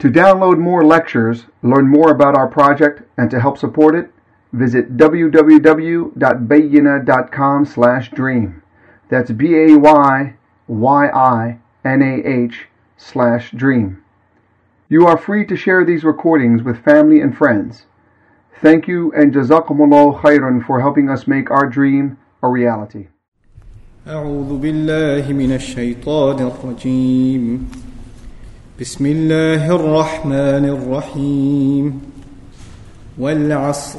To download more lectures, learn more about our project, and to help support it, visit www.bayyinah.com slash dream. That's B-A-Y-Y-I-N-A-H slash dream. You are free to share these recordings with family and friends. Thank you and Jazakumullah khairan for helping us make our dream a reality. أعوذ بالله من الشيطان الرجيم بسم الله الرحمن الرحيم. والعصر.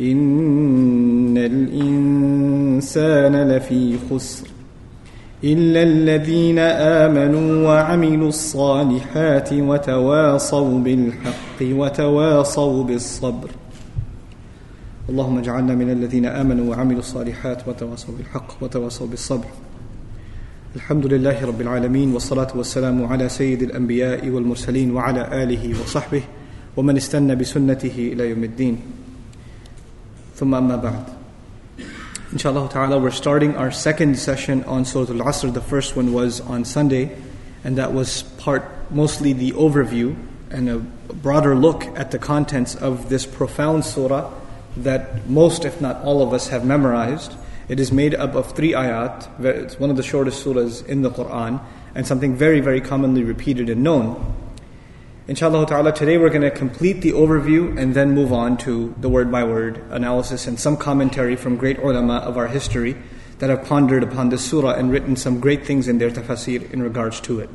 إن الإنسان لفي خسر. إلا الذين آمنوا وعملوا الصالحات وتواصوا بالحق وتواصوا بالصبر. اللهم اجعلنا من الذين آمنوا وعملوا الصالحات وتواصوا بالحق وتواصوا بالصبر. الحمد لله رب العالمين والصلاة والسلام على سيد الأنبياء والمرسلين وعلى آله وصحبه ومن استنى بسنته إلى يوم الدين ثم أما بعد Inshallah ta'ala, we're starting our second session on Surah Al Asr. The first one was on Sunday, and that was part mostly the overview and a broader look at the contents of this profound surah that most, if not all of us, have memorized. It is made up of three ayat. It's one of the shortest surahs in the Quran, and something very, very commonly repeated and known. Inshallah ta'ala, today we're going to complete the overview and then move on to the word by word analysis and some commentary from great ulama of our history that have pondered upon this surah and written some great things in their tafsir in regards to it.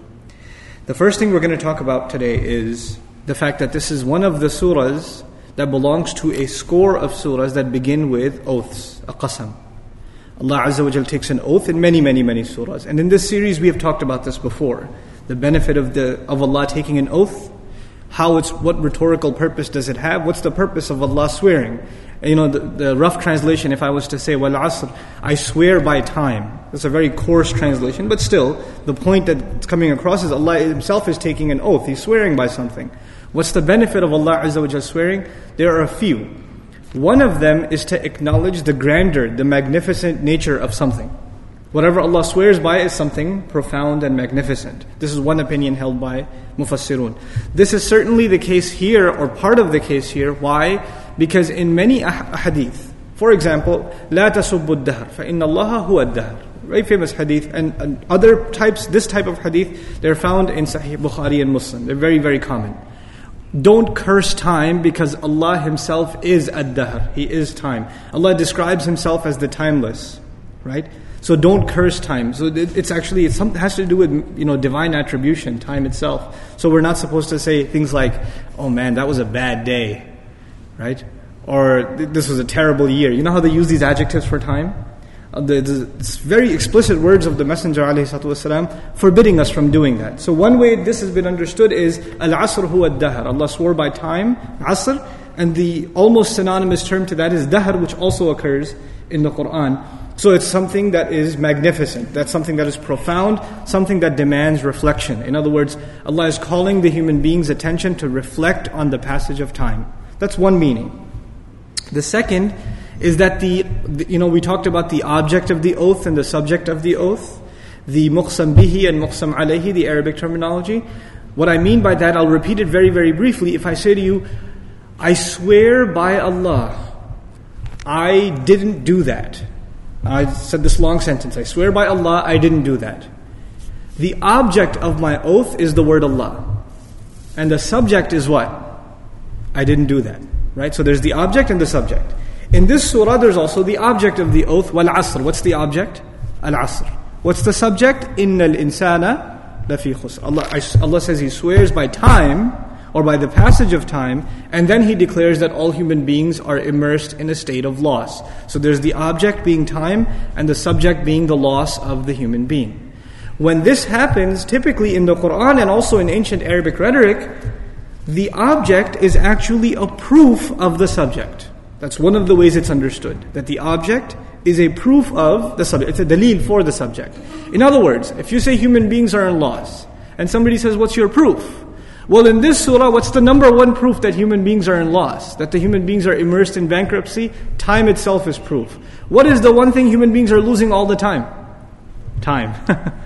The first thing we're going to talk about today is the fact that this is one of the surahs that belongs to a score of surahs that begin with oaths, a qasam. Allah Azza wa Jal takes an oath in many, many, many surahs. And in this series we have talked about this before. The benefit of the of Allah taking an oath how it's what rhetorical purpose does it have? What's the purpose of allah swearing? You know the, the rough translation if i was to say well asr i swear by time. That's a very coarse translation but still the point that's coming across is allah himself is taking an oath. He's swearing by something. What's the benefit of allah azza wa swearing? There are a few one of them is to acknowledge the grandeur the magnificent nature of something Whatever Allah swears by is something profound and magnificent. This is one opinion held by Mufassirun. This is certainly the case here, or part of the case here. Why? Because in many hadith, for example, لا تسب الدهر فإن الله هو الدهر. Very famous hadith, and, and other types, this type of hadith, they're found in Sahih Bukhari and Muslim. They're very, very common. Don't curse time because Allah Himself is ad-dahr. He is time. Allah describes Himself as the timeless, right? So don't curse time. So it's actually it has to do with you know divine attribution, time itself. So we're not supposed to say things like, "Oh man, that was a bad day," right? Or "This was a terrible year." You know how they use these adjectives for time? Uh, the, the very explicit words of the Messenger والسلام, forbidding us from doing that. So one way this has been understood is al-asr huwa dahr. Allah swore by time, asr, and the almost synonymous term to that is dahr, which also occurs in the Quran. So it's something that is magnificent. That's something that is profound, something that demands reflection. In other words, Allah is calling the human being's attention to reflect on the passage of time. That's one meaning. The second is that the, you know, we talked about the object of the oath and the subject of the oath, the muqsam bihi and muqsam alayhi, the Arabic terminology. What I mean by that, I'll repeat it very, very briefly. If I say to you, I swear by Allah, I didn't do that. I said this long sentence I swear by Allah, I didn't do that. The object of my oath is the word Allah. And the subject is what? I didn't do that. Right? So there's the object and the subject. In this surah, there's also the object of the oath, wal asr. What's the object? Al asr. What's the subject? Innal insana lafi khusr. Allah, Allah says He swears by time or by the passage of time, and then he declares that all human beings are immersed in a state of loss. So there's the object being time, and the subject being the loss of the human being. When this happens, typically in the Quran and also in ancient Arabic rhetoric, the object is actually a proof of the subject. That's one of the ways it's understood. That the object is a proof of the subject. It's a dalil for the subject. In other words, if you say human beings are in loss, and somebody says, What's your proof? Well, in this surah, what's the number one proof that human beings are in loss? That the human beings are immersed in bankruptcy? Time itself is proof. What is the one thing human beings are losing all the time? Time.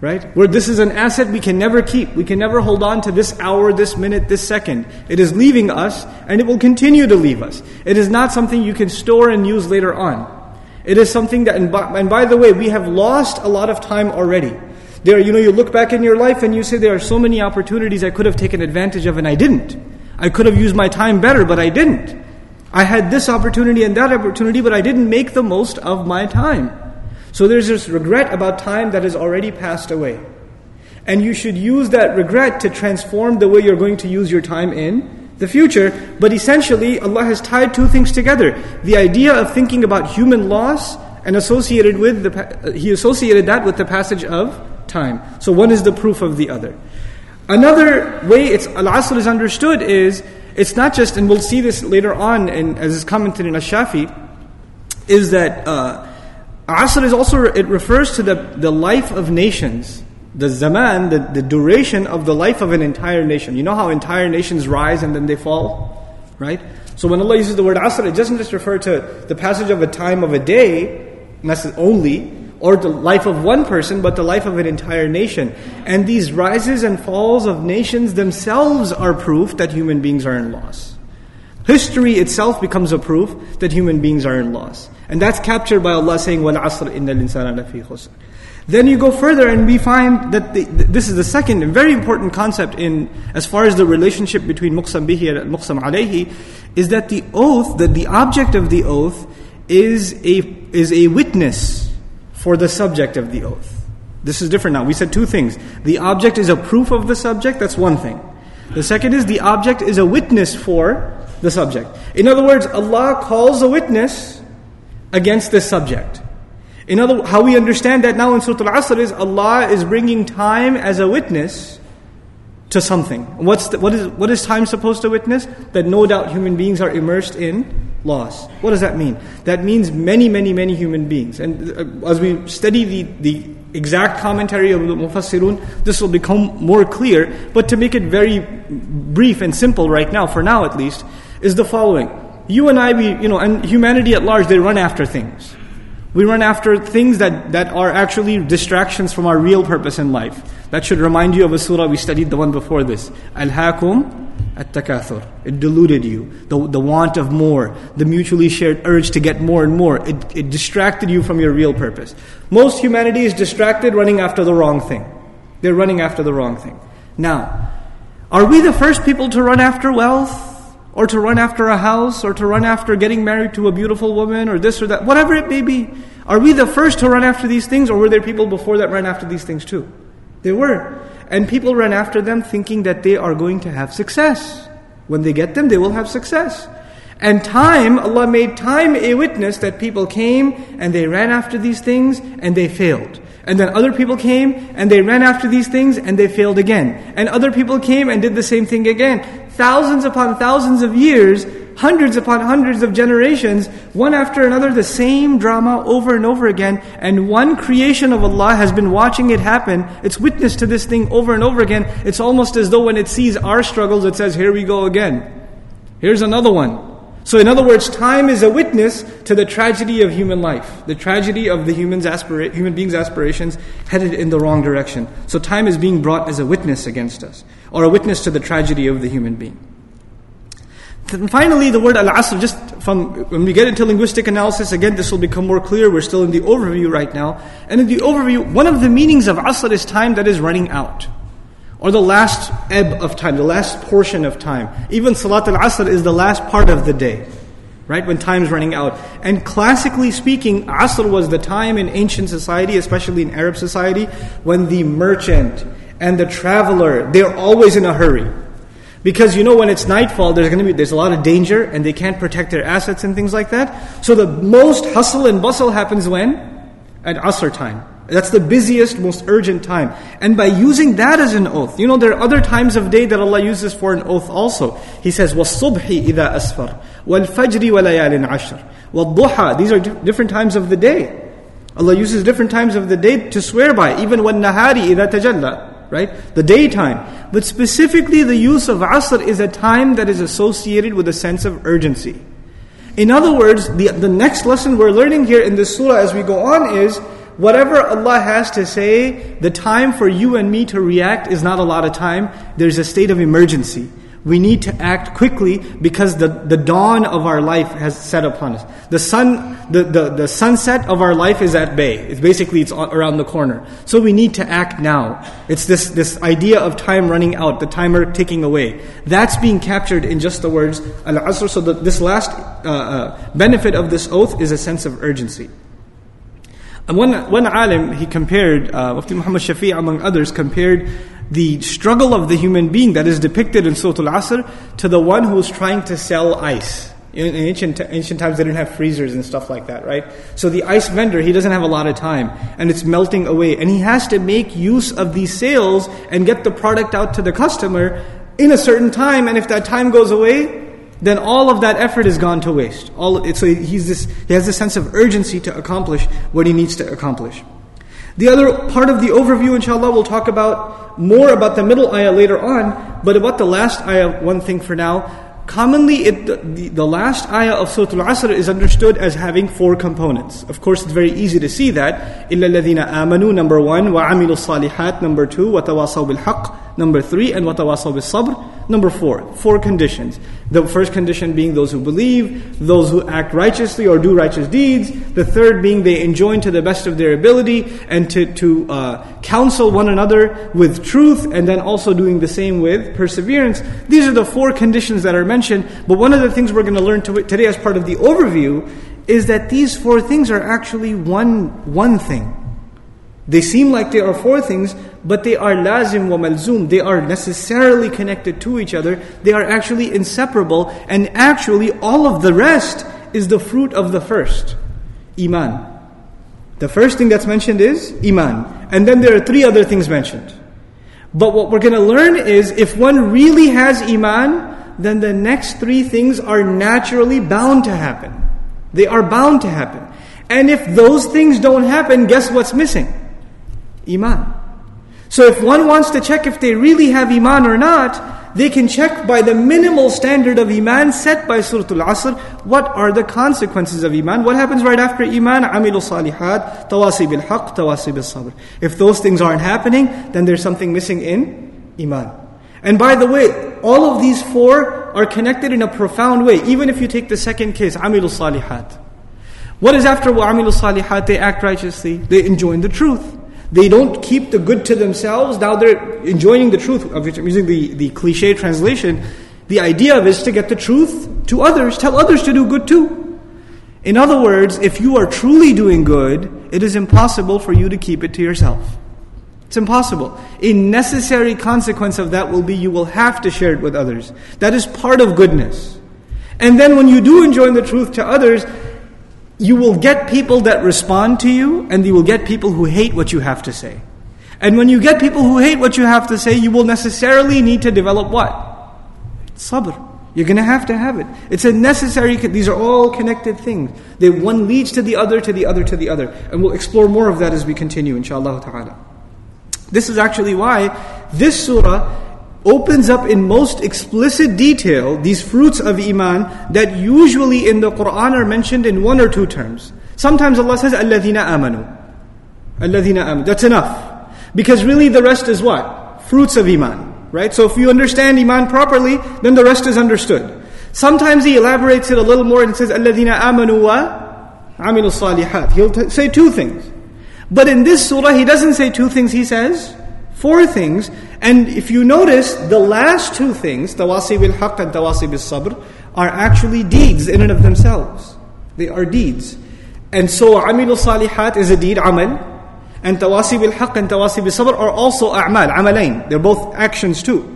Right? Where this is an asset we can never keep. We can never hold on to this hour, this minute, this second. It is leaving us and it will continue to leave us. It is not something you can store and use later on. It is something that, and by, and by the way, we have lost a lot of time already. There, you know, you look back in your life and you say, there are so many opportunities I could have taken advantage of and I didn't. I could have used my time better, but I didn't. I had this opportunity and that opportunity, but I didn't make the most of my time. So there's this regret about time that has already passed away. And you should use that regret to transform the way you're going to use your time in the future. But essentially, Allah has tied two things together. The idea of thinking about human loss and associated with the, he associated that with the passage of time. So one is the proof of the other. Another way it's al-asr is understood is it's not just, and we'll see this later on, and as is commented in Ash-Shafi, is that uh, Asr is also, it refers to the, the life of nations. The zaman, the, the duration of the life of an entire nation. You know how entire nations rise and then they fall? Right? So when Allah uses the word Asr, it doesn't just refer to the passage of a time of a day, only, or the life of one person, but the life of an entire nation. And these rises and falls of nations themselves are proof that human beings are in loss. History itself becomes a proof that human beings are in loss. And that's captured by Allah saying, "Wal asr innal insana lafi. Then you go further and we find that the, this is the second and very important concept in as far as the relationship between muqsam bihi and muqsam alayhi is that the oath, that the object of the oath is a is a witness for the subject of the oath. This is different now. We said two things. The object is a proof of the subject, that's one thing. The second is the object is a witness for the subject. In other words, Allah calls a witness against this subject. In other how we understand that now in Surah Al-Asr is Allah is bringing time as a witness to something. What's the, what is what is time supposed to witness? That no doubt human beings are immersed in loss. What does that mean? That means many, many, many human beings. And uh, as we study the, the exact commentary of the Mufassirun, this will become more clear. But to make it very brief and simple right now, for now at least, is the following. You and I, we, you know, and humanity at large, they run after things. We run after things that, that are actually distractions from our real purpose in life. That should remind you of a surah we studied, the one before this. Al-Hakum at-takathur. It deluded you. The, the want of more, the mutually shared urge to get more and more. It, it distracted you from your real purpose. Most humanity is distracted running after the wrong thing. They're running after the wrong thing. Now, are we the first people to run after wealth? Or to run after a house? Or to run after getting married to a beautiful woman? Or this or that? Whatever it may be. Are we the first to run after these things? Or were there people before that ran after these things too? They were. And people ran after them thinking that they are going to have success. When they get them, they will have success. And time, Allah made time a witness that people came and they ran after these things and they failed. And then other people came and they ran after these things and they failed again. And other people came and did the same thing again. Thousands upon thousands of years, hundreds upon hundreds of generations, one after another, the same drama over and over again. And one creation of Allah has been watching it happen. It's witness to this thing over and over again. It's almost as though when it sees our struggles, it says, Here we go again. Here's another one. So, in other words, time is a witness to the tragedy of human life, the tragedy of the human's aspira- human being's aspirations headed in the wrong direction. So, time is being brought as a witness against us, or a witness to the tragedy of the human being. And finally, the word al-asr, just from, when we get into linguistic analysis, again, this will become more clear. We're still in the overview right now. And in the overview, one of the meanings of asr is time that is running out. Or the last ebb of time, the last portion of time. Even salat al-asr is the last part of the day. Right? When time's running out. And classically speaking, asr was the time in ancient society, especially in Arab society, when the merchant and the traveler, they're always in a hurry. Because you know when it's nightfall, there's going to be there's a lot of danger, and they can't protect their assets and things like that. So the most hustle and bustle happens when at asr time. That's the busiest, most urgent time. And by using that as an oath, you know, there are other times of day that Allah uses for an oath also. He says, وَالصُّبْحِ إِذَا أَسْفَرْ وَالْفَجْرِ وَلَيَالٍ عَشْرٍ وَالضُّحَى These are different times of the day. Allah uses different times of the day to swear by, even when nahari إِذَا تَجَلَّى right? The daytime. But specifically, the use of asr is a time that is associated with a sense of urgency. In other words, the, the next lesson we're learning here in this surah as we go on is whatever Allah has to say, the time for you and me to react is not a lot of time. There's a state of emergency. We need to act quickly because the, the dawn of our life has set upon us. The sun, the, the, the sunset of our life is at bay. It's basically it's around the corner. So we need to act now. It's this, this idea of time running out, the timer ticking away. That's being captured in just the words al-asr. So the, this last uh, uh, benefit of this oath is a sense of urgency. And one, one alim, he compared, uh, Mufti Muhammad Shafi among others, compared the struggle of the human being that is depicted in Surah Al-Asr to the one who is trying to sell ice. In ancient, ancient times, they didn't have freezers and stuff like that, right? So the ice vendor, he doesn't have a lot of time, and it's melting away. And he has to make use of these sales and get the product out to the customer in a certain time, and if that time goes away, then all of that effort is gone to waste. All, so he's this, he has this sense of urgency to accomplish what he needs to accomplish. The other part of the overview, inshallah, we'll talk about more about the middle ayah later on, but about the last ayah, one thing for now. Commonly, it, the, the last ayah of Surah Al-Asr is understood as having four components. Of course, it's very easy to see that. إِلَّا الَّذِينَ آمَنُوا, number one, وَعَمِلُوا الصَّالِحَاتِ, number two, وَتَوَاصَوْا بِالْحَقِّ, number three, and وَتَوَاصَوْا بِالصَّبْرِ, Number four, four conditions. The first condition being those who believe, those who act righteously or do righteous deeds. The third being they enjoin to the best of their ability and to, to uh, counsel one another with truth and then also doing the same with perseverance. These are the four conditions that are mentioned. but one of the things we're going to learn today as part of the overview is that these four things are actually one, one thing. They seem like they are four things, but they are lazim wa malzum. They are necessarily connected to each other. They are actually inseparable. And actually, all of the rest is the fruit of the first Iman. The first thing that's mentioned is Iman. And then there are three other things mentioned. But what we're going to learn is if one really has Iman, then the next three things are naturally bound to happen. They are bound to happen. And if those things don't happen, guess what's missing? Iman. So if one wants to check if they really have Iman or not, they can check by the minimal standard of Iman set by Surah Al-Asr, what are the consequences of Iman? What happens right after Iman? Amilu salihat, tawasi bil haq, tawasi bil sabr. If those things aren't happening, then there's something missing in Iman. And by the way, all of these four are connected in a profound way. Even if you take the second case, Amilu salihat. What is after Amilu salihat? They act righteously. They enjoin the truth. They don't keep the good to themselves. Now they're enjoying the truth, of which I'm using the, the cliche translation. The idea of is to get the truth to others, tell others to do good too. In other words, if you are truly doing good, it is impossible for you to keep it to yourself. It's impossible. A necessary consequence of that will be you will have to share it with others. That is part of goodness. And then when you do enjoy the truth to others, you will get people that respond to you, and you will get people who hate what you have to say. And when you get people who hate what you have to say, you will necessarily need to develop what? Sabr. You're going to have to have it. It's a necessary, these are all connected things. They, one leads to the other, to the other, to the other. And we'll explore more of that as we continue, inshallah ta'ala. This is actually why this surah opens up in most explicit detail these fruits of iman that usually in the Quran are mentioned in one or two terms. Sometimes Allah says alladhina amanu. Alladhina amanu. That's enough. Because really the rest is what? Fruits of iman, right? So if you understand iman properly, then the rest is understood. Sometimes he elaborates it a little more and says alladhina amanu wa amilus salihat. He'll t- say two things. But in this surah, he doesn't say two things, he says four things. And if you notice, the last two things, tawasi bil haqq and tawasi bil sabr, are actually deeds in and of themselves. They are deeds. And so, amilu salihat is a deed, amal. And tawasi bil haqq and tawasi bil sabr are also a'mal, amalain. They're both actions too.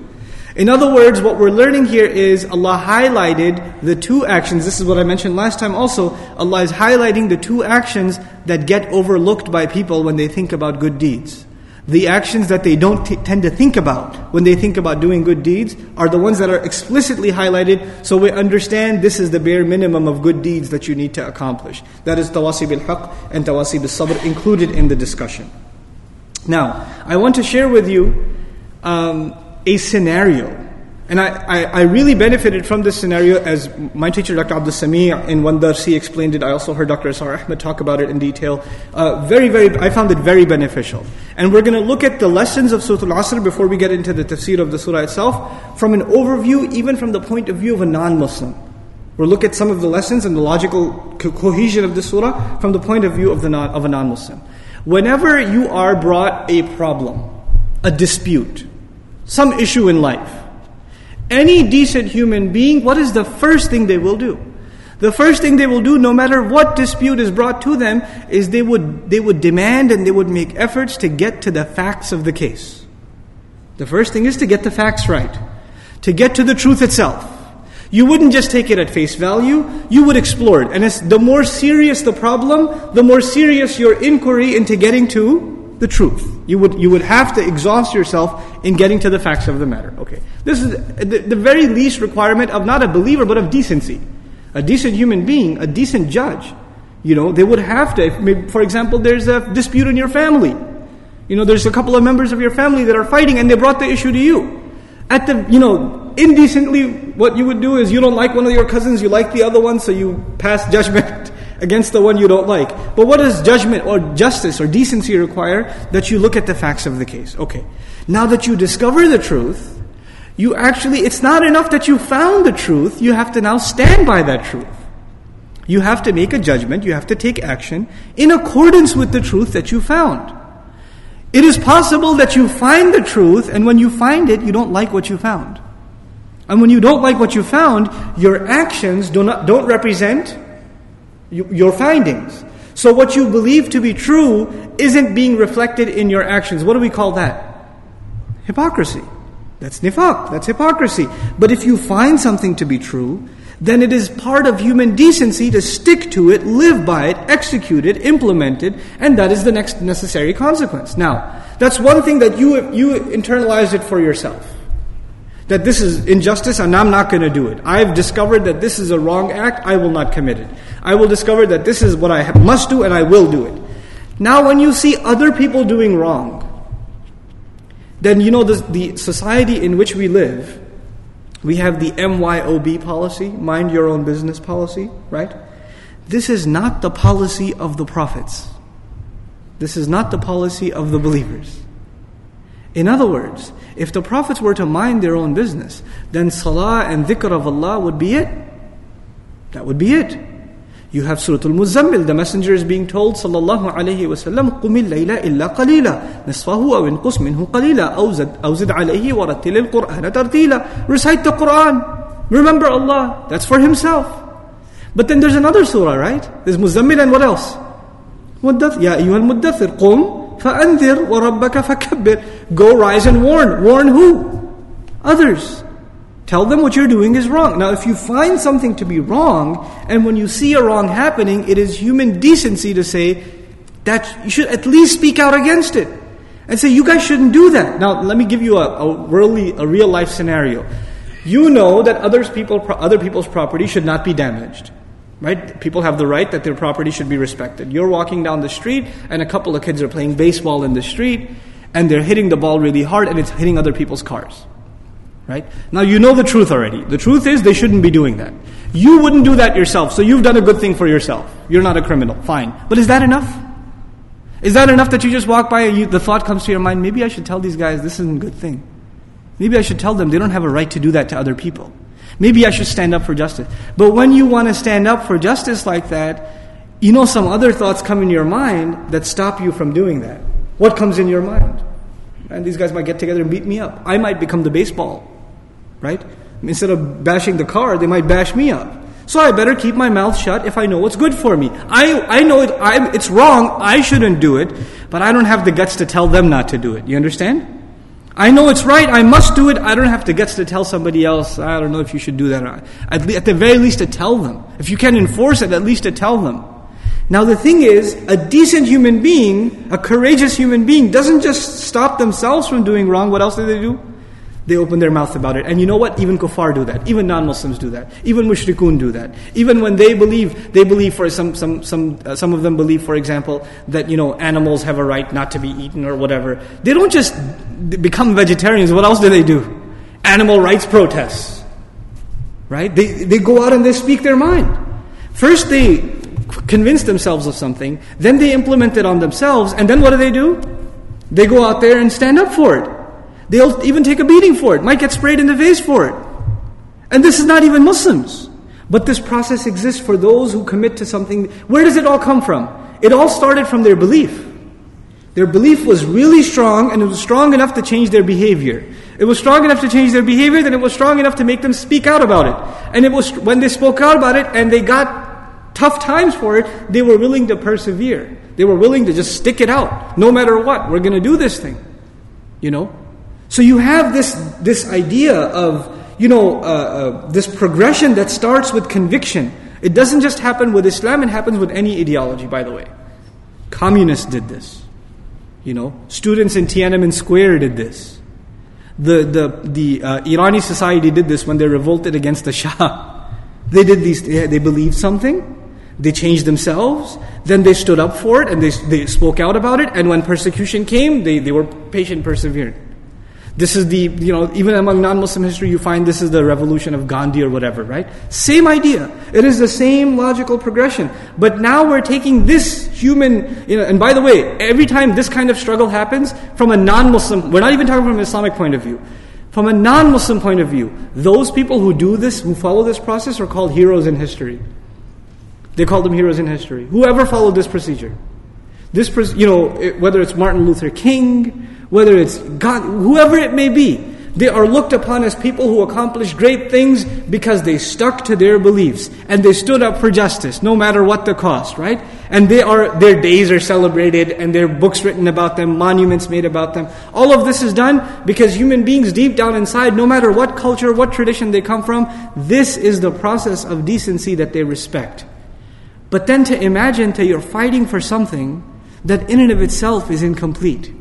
In other words, what we're learning here is Allah highlighted the two actions. This is what I mentioned last time also. Allah is highlighting the two actions that get overlooked by people when they think about good deeds. The actions that they don't t- tend to think about when they think about doing good deeds are the ones that are explicitly highlighted so we understand this is the bare minimum of good deeds that you need to accomplish. That is tawasi bil haq and tawasi bil sabr included in the discussion. Now, I want to share with you um, a scenario. And I, I, I, really benefited from this scenario as my teacher, Dr. Abdul Sami, in one darsi explained it. I also heard Dr. Israr Ahmed talk about it in detail. Uh, very, very, I found it very beneficial. And we're going to look at the lessons of Surah Al-Asr before we get into the tafsir of the surah itself from an overview, even from the point of view of a non-Muslim. We'll look at some of the lessons and the logical co- cohesion of the surah from the point of view of, the non, of a non-Muslim. Whenever you are brought a problem, a dispute, some issue in life, any decent human being, what is the first thing they will do? The first thing they will do, no matter what dispute is brought to them, is they would, they would demand and they would make efforts to get to the facts of the case. The first thing is to get the facts right, to get to the truth itself. You wouldn't just take it at face value, you would explore it. And the more serious the problem, the more serious your inquiry into getting to the truth. You would, you would have to exhaust yourself in getting to the facts of the matter. Okay. This is the, the very least requirement of not a believer, but of decency. A decent human being, a decent judge. You know, they would have to, maybe, for example, there's a dispute in your family. You know, there's a couple of members of your family that are fighting and they brought the issue to you. At the, you know, indecently, what you would do is you don't like one of your cousins, you like the other one, so you pass judgment against the one you don't like. But what does judgment or justice or decency require? That you look at the facts of the case. Okay. Now that you discover the truth, you actually, it's not enough that you found the truth, you have to now stand by that truth. You have to make a judgment, you have to take action in accordance with the truth that you found. It is possible that you find the truth, and when you find it, you don't like what you found. And when you don't like what you found, your actions do not, don't represent your findings. So what you believe to be true isn't being reflected in your actions. What do we call that? Hypocrisy. That's nifaq, that's hypocrisy. But if you find something to be true, then it is part of human decency to stick to it, live by it, execute it, implement it, and that is the next necessary consequence. Now, that's one thing that you, you internalize it for yourself that this is injustice and I'm not going to do it. I've discovered that this is a wrong act, I will not commit it. I will discover that this is what I must do and I will do it. Now, when you see other people doing wrong, then you know the, the society in which we live, we have the MYOB policy, mind your own business policy, right? This is not the policy of the prophets. This is not the policy of the believers. In other words, if the prophets were to mind their own business, then salah and dhikr of Allah would be it. That would be it. You have Surah Al-Muzammil, the messenger is being told, sallallahu alayhi wa sallam, قُمِ اللَّيْلَ إِلَّا قَلِيلًا نِصْفَهُ أَوْ انْقُصْ مِنْهُ قَلِيلًا أَوْ زِدْ, أو زد عَلَيْهِ وَرَتِّلِ الْقُرْآنَ تَرْتِيلًا Recite the Qur'an. Remember Allah. That's for himself. But then there's another surah, right? There's Muzammil and what else? مُدَّثِرْ يَا أَيُّهَا الْمُدَّثِرْ قُمْ فَأَنذِرْ وَرَبَّكَ فَكَبِّرْ Go rise and warn. Warn who? Others. Tell them what you're doing is wrong. Now, if you find something to be wrong, and when you see a wrong happening, it is human decency to say that you should at least speak out against it. And say, you guys shouldn't do that. Now, let me give you a, a, really, a real life scenario. You know that others people, other people's property should not be damaged. Right? People have the right that their property should be respected. You're walking down the street and a couple of kids are playing baseball in the street and they're hitting the ball really hard and it's hitting other people's cars. Right? Now you know the truth already. The truth is they shouldn't be doing that. You wouldn't do that yourself, so you've done a good thing for yourself. You're not a criminal. Fine. But is that enough? Is that enough that you just walk by and you, the thought comes to your mind, maybe I should tell these guys this isn't a good thing. Maybe I should tell them they don't have a right to do that to other people. Maybe I should stand up for justice. But when you want to stand up for justice like that, you know some other thoughts come in your mind that stop you from doing that. What comes in your mind? And these guys might get together and beat me up. I might become the baseball, right? Instead of bashing the car, they might bash me up. So I better keep my mouth shut if I know what's good for me. I, I know it, I'm, it's wrong, I shouldn't do it, but I don't have the guts to tell them not to do it. You understand? I know it's right, I must do it, I don't have the guts to tell somebody else, I don't know if you should do that. At, le- at the very least to tell them. If you can't enforce it, at least to tell them. Now the thing is, a decent human being, a courageous human being, doesn't just stop themselves from doing wrong. What else do they do? They open their mouth about it. And you know what? Even kuffar do that. Even non-Muslims do that. Even mushrikun do that. Even when they believe, they believe for some, some, some, uh, some of them believe, for example, that, you know, animals have a right not to be eaten or whatever. They don't just become vegetarians. What else do they do? animal rights protests. Right? They, they go out and they speak their mind. First, they convince themselves of something, then they implement it on themselves, and then what do they do? They go out there and stand up for it. They'll even take a beating for it, might get sprayed in the face for it. And this is not even Muslims. But this process exists for those who commit to something. Where does it all come from? It all started from their belief. Their belief was really strong and it was strong enough to change their behavior. It was strong enough to change their behavior, then it was strong enough to make them speak out about it. And it was when they spoke out about it and they got tough times for it, they were willing to persevere. They were willing to just stick it out. No matter what, we're going to do this thing. You know? So you have this, this idea of, you know, uh, uh, this progression that starts with conviction. It doesn't just happen with Islam, it happens with any ideology, by the way. Communists did this. You know, students in Tiananmen Square did this. The, the, the uh, Irani society did this when they revolted against the Shah. They did these, they believed something, they changed themselves, then they stood up for it and they, they spoke out about it, and when persecution came, they, they were patient, perseverant. This is the, you know, even among non Muslim history, you find this is the revolution of Gandhi or whatever, right? Same idea. It is the same logical progression. But now we're taking this human, you know, and by the way, every time this kind of struggle happens, from a non Muslim, we're not even talking from an Islamic point of view. From a non Muslim point of view, those people who do this, who follow this process, are called heroes in history. They call them heroes in history. Whoever followed this procedure. This, you know, whether it's Martin Luther King, whether it's God, whoever it may be, they are looked upon as people who accomplished great things because they stuck to their beliefs and they stood up for justice, no matter what the cost, right? And they are, their days are celebrated and their books written about them, monuments made about them. All of this is done because human beings deep down inside, no matter what culture, what tradition they come from, this is the process of decency that they respect. But then to imagine that you're fighting for something that in and of itself is incomplete.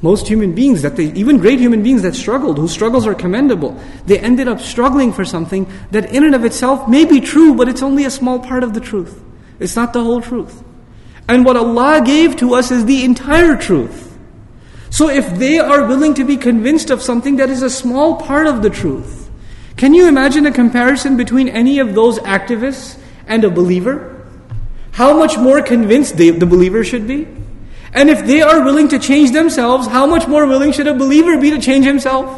Most human beings that they, even great human beings that struggled, whose struggles are commendable, they ended up struggling for something that in and of itself may be true, but it's only a small part of the truth. It's not the whole truth. And what Allah gave to us is the entire truth. So if they are willing to be convinced of something that is a small part of the truth, can you imagine a comparison between any of those activists and a believer? How much more convinced they, the believer should be? And if they are willing to change themselves, how much more willing should a believer be to change himself?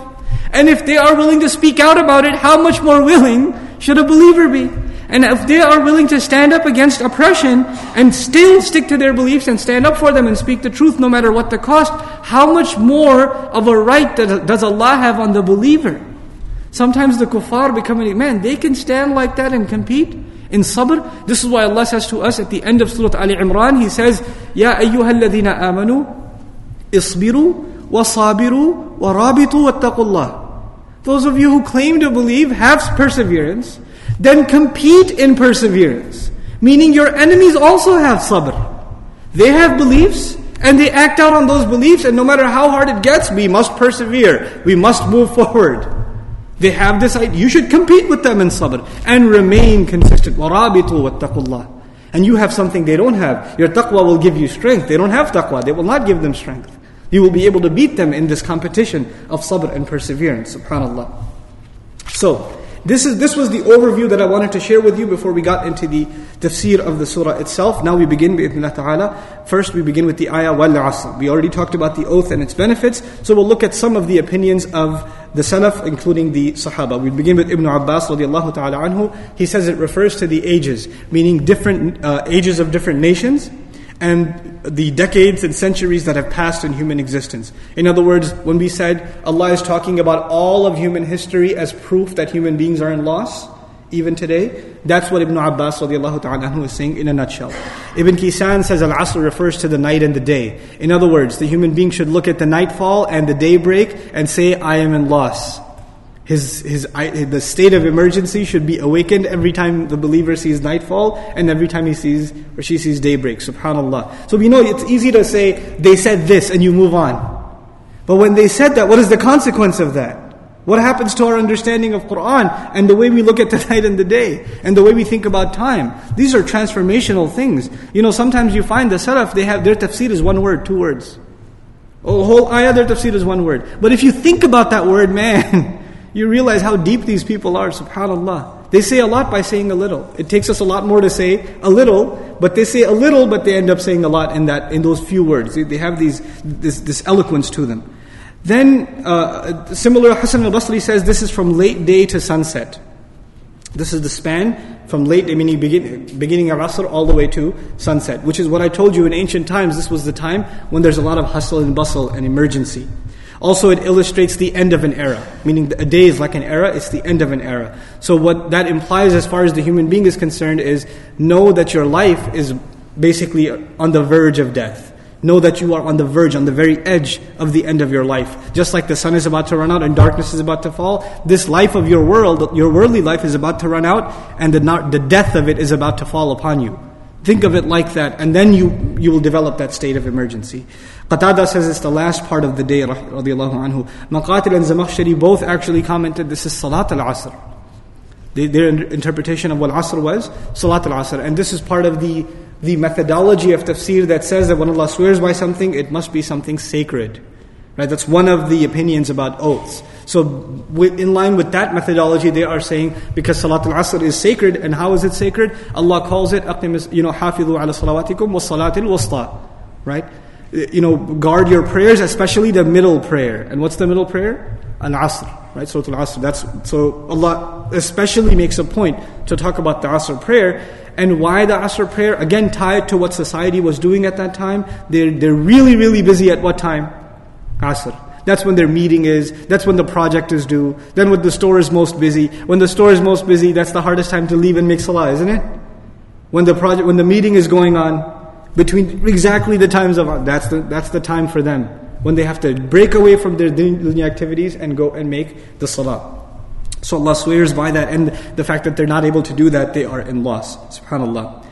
And if they are willing to speak out about it, how much more willing should a believer be? And if they are willing to stand up against oppression and still stick to their beliefs and stand up for them and speak the truth no matter what the cost, how much more of a right does Allah have on the believer? Sometimes the kuffar become, man, they can stand like that and compete in sabr. This is why Allah says to us at the end of Surah Ali Imran, He says, Ya ayyuha alladhina amanu, isbiru, wasabiru, warabitu, wattaqullah. Those of you who claim to believe, have perseverance, then compete in perseverance. Meaning your enemies also have sabr. They have beliefs, and they act out on those beliefs, and no matter how hard it gets, we must persevere. We must move forward. They have this idea. You should compete with them in sabr and remain consistent. وَرَابِطُوا وَاتَّقُوا اللَّهِ And you have something they don't have. Your taqwa will give you strength. They don't have taqwa. They will not give them strength. You will be able to beat them in this competition of sabr and perseverance. Subhanallah. So, this, is, this was the overview that I wanted to share with you before we got into the tafsir of the surah itself. Now we begin with ta'ala. First we begin with the ayah wal asr. We already talked about the oath and its benefits, so we'll look at some of the opinions of the Salaf, including the Sahaba. We begin with Ibn Abbas radiallahu ta'ala anhu. He says it refers to the ages, meaning different uh, ages of different nations and the decades and centuries that have passed in human existence. In other words, when we said Allah is talking about all of human history as proof that human beings are in loss, even today, that's what Ibn Abbas ta'ala is saying in a nutshell. Ibn Kisan says Al-Asr refers to the night and the day. In other words, the human being should look at the nightfall and the daybreak and say, I am in loss. His, his, the state of emergency should be awakened every time the believer sees nightfall and every time he sees or she sees daybreak. Subhanallah. So we know it's easy to say, they said this and you move on. But when they said that, what is the consequence of that? What happens to our understanding of Quran and the way we look at the night and the day and the way we think about time? These are transformational things. You know, sometimes you find the Salaf, they have, their tafsir is one word, two words. Oh, whole ayah, their tafsir is one word. But if you think about that word, man, you realize how deep these people are, subhanAllah. They say a lot by saying a little. It takes us a lot more to say a little, but they say a little, but they end up saying a lot in that in those few words. They have these this, this eloquence to them. Then, uh, similar, Hassan al-Basri says this is from late day to sunset. This is the span from late, meaning begin, beginning of Asr all the way to sunset, which is what I told you in ancient times. This was the time when there's a lot of hustle and bustle and emergency. Also, it illustrates the end of an era, meaning a day is like an era, it's the end of an era. So, what that implies as far as the human being is concerned is know that your life is basically on the verge of death. Know that you are on the verge, on the very edge of the end of your life. Just like the sun is about to run out and darkness is about to fall, this life of your world, your worldly life is about to run out and the, the death of it is about to fall upon you. Think of it like that, and then you, you will develop that state of emergency. Qatada says it's the last part of the day, radiallahu anhu. Muqatil and Zamakhshari both actually commented this is Salat al-Asr. Their interpretation of what Asr was, Salat al-Asr. And this is part of the the methodology of tafsir that says that when Allah swears by something, it must be something sacred. Right? That's one of the opinions about oaths. So, in line with that methodology, they are saying because Salat al Asr is sacred, and how is it sacred? Allah calls it, you know, hafidhu ala salawatikum wa salatil wasta. Right? You know, guard your prayers, especially the middle prayer. And what's the middle prayer? Al Asr. Right? Surah Al Asr. That's, so Allah especially makes a point to talk about the Asr prayer. And why the Asr prayer? Again, tied to what society was doing at that time. They're, they're really, really busy at what time? Asr. That's when their meeting is. That's when the project is due. Then when the store is most busy. When the store is most busy, that's the hardest time to leave and make salah, isn't it? When the project, when the meeting is going on, between exactly the times of that's the that's the time for them when they have to break away from their dunya activities and go and make the salah. So Allah swears by that, and the fact that they're not able to do that, they are in loss. Subhanallah.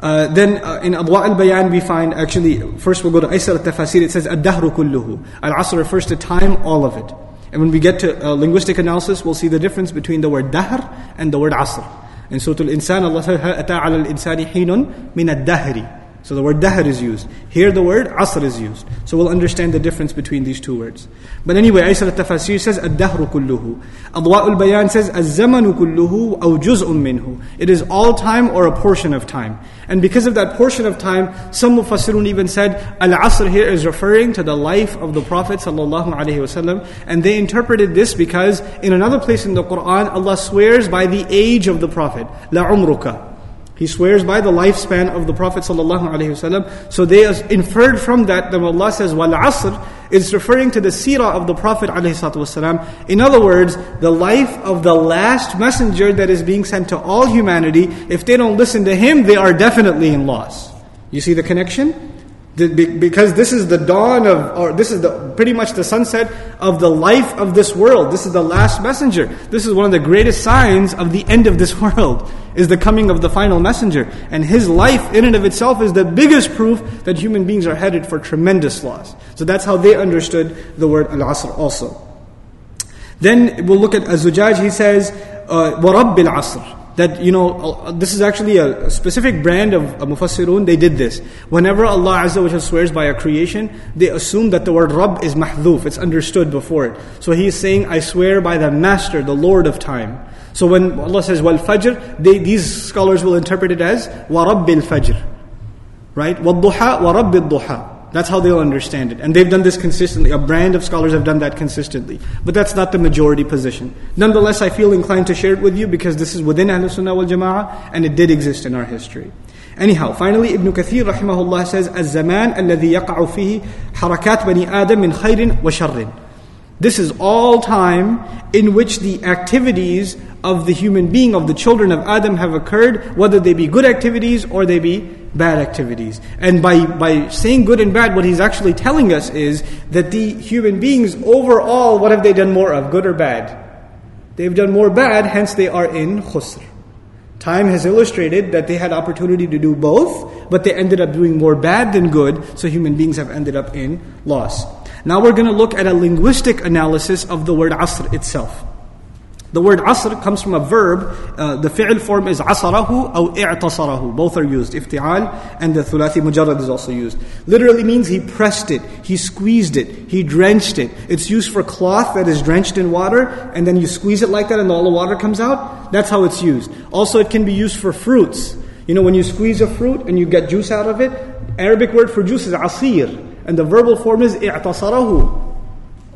Uh, then uh, in Adwa al Bayan, we find actually, first we'll go to Aysar al Tafasir, it says Ad-Dahru kulluhu. Al Asr refers to time, all of it. And when we get to uh, linguistic analysis, we'll see the difference between the word Dahr and the word Asr. In Surah Al Insan, Allah says, Ata al insani hinun min ad-dahri. So the word dahr is used. Here the word asr is used. So we'll understand the difference between these two words. But anyway, Aysar al-Tafasir says ad-dahru kulluhu. Adwa'ul bayan says az-zamanu kulluhu aw juz'un minhu. It is all time or a portion of time. And because of that portion of time, some mufassirun even said al-asr here is referring to the life of the Prophet sallallahu alaihi wasallam. And they interpreted this because in another place in the Quran, Allah swears by the age of the Prophet. La umruka. He swears by the lifespan of the Prophet ﷺ. So they inferred from that that Allah says, Wal Asr, is referring to the seerah of the Prophet ﷺ. In other words, the life of the last messenger that is being sent to all humanity. If they don't listen to him, they are definitely in loss. You see the connection? because this is the dawn of, or this is the, pretty much the sunset of the life of this world. This is the last messenger. This is one of the greatest signs of the end of this world, is the coming of the final messenger. And his life in and of itself is the biggest proof that human beings are headed for tremendous loss. So that's how they understood the word al-asr also. Then we'll look at Az-Zujaj, he says, uh, وَرَبِّ الْعَصْرِ that you know uh, this is actually a specific brand of uh, mufassirun they did this whenever allah azza wa swears by a creation they assume that the word rabb is mahdhuf it's understood before it so he is saying i swear by the master the lord of time so when Allah says wal fajr, these scholars will interpret it as warabbil fajr, right? Wadduha warabbil duha. That's how they'll understand it, and they've done this consistently. A brand of scholars have done that consistently, but that's not the majority position. Nonetheless, I feel inclined to share it with you because this is within Ahl Sunnah wal Jama'ah, and it did exist in our history. Anyhow, finally, Ibn Kathir rahimahullah says, "Az-zaman alladhi yaqa'u fihi harakat bani Adam min khairin wa sharrin." This is all time in which the activities of the human being, of the children of Adam, have occurred, whether they be good activities or they be bad activities. And by, by saying good and bad, what he's actually telling us is that the human beings overall, what have they done more of, good or bad? They've done more bad, hence they are in khusr. Time has illustrated that they had opportunity to do both, but they ended up doing more bad than good, so human beings have ended up in loss. Now we're going to look at a linguistic analysis of the word asr itself. The word asr comes from a verb. Uh, the fi'l form is asarahu or i'tasarahu. Both are used. Ifti'al and the thulathi mujarrad is also used. Literally means he pressed it, he squeezed it, he drenched it. It's used for cloth that is drenched in water and then you squeeze it like that and all the water comes out. That's how it's used. Also it can be used for fruits. You know when you squeeze a fruit and you get juice out of it, Arabic word for juice is asir. And the verbal form is i'tasarahu.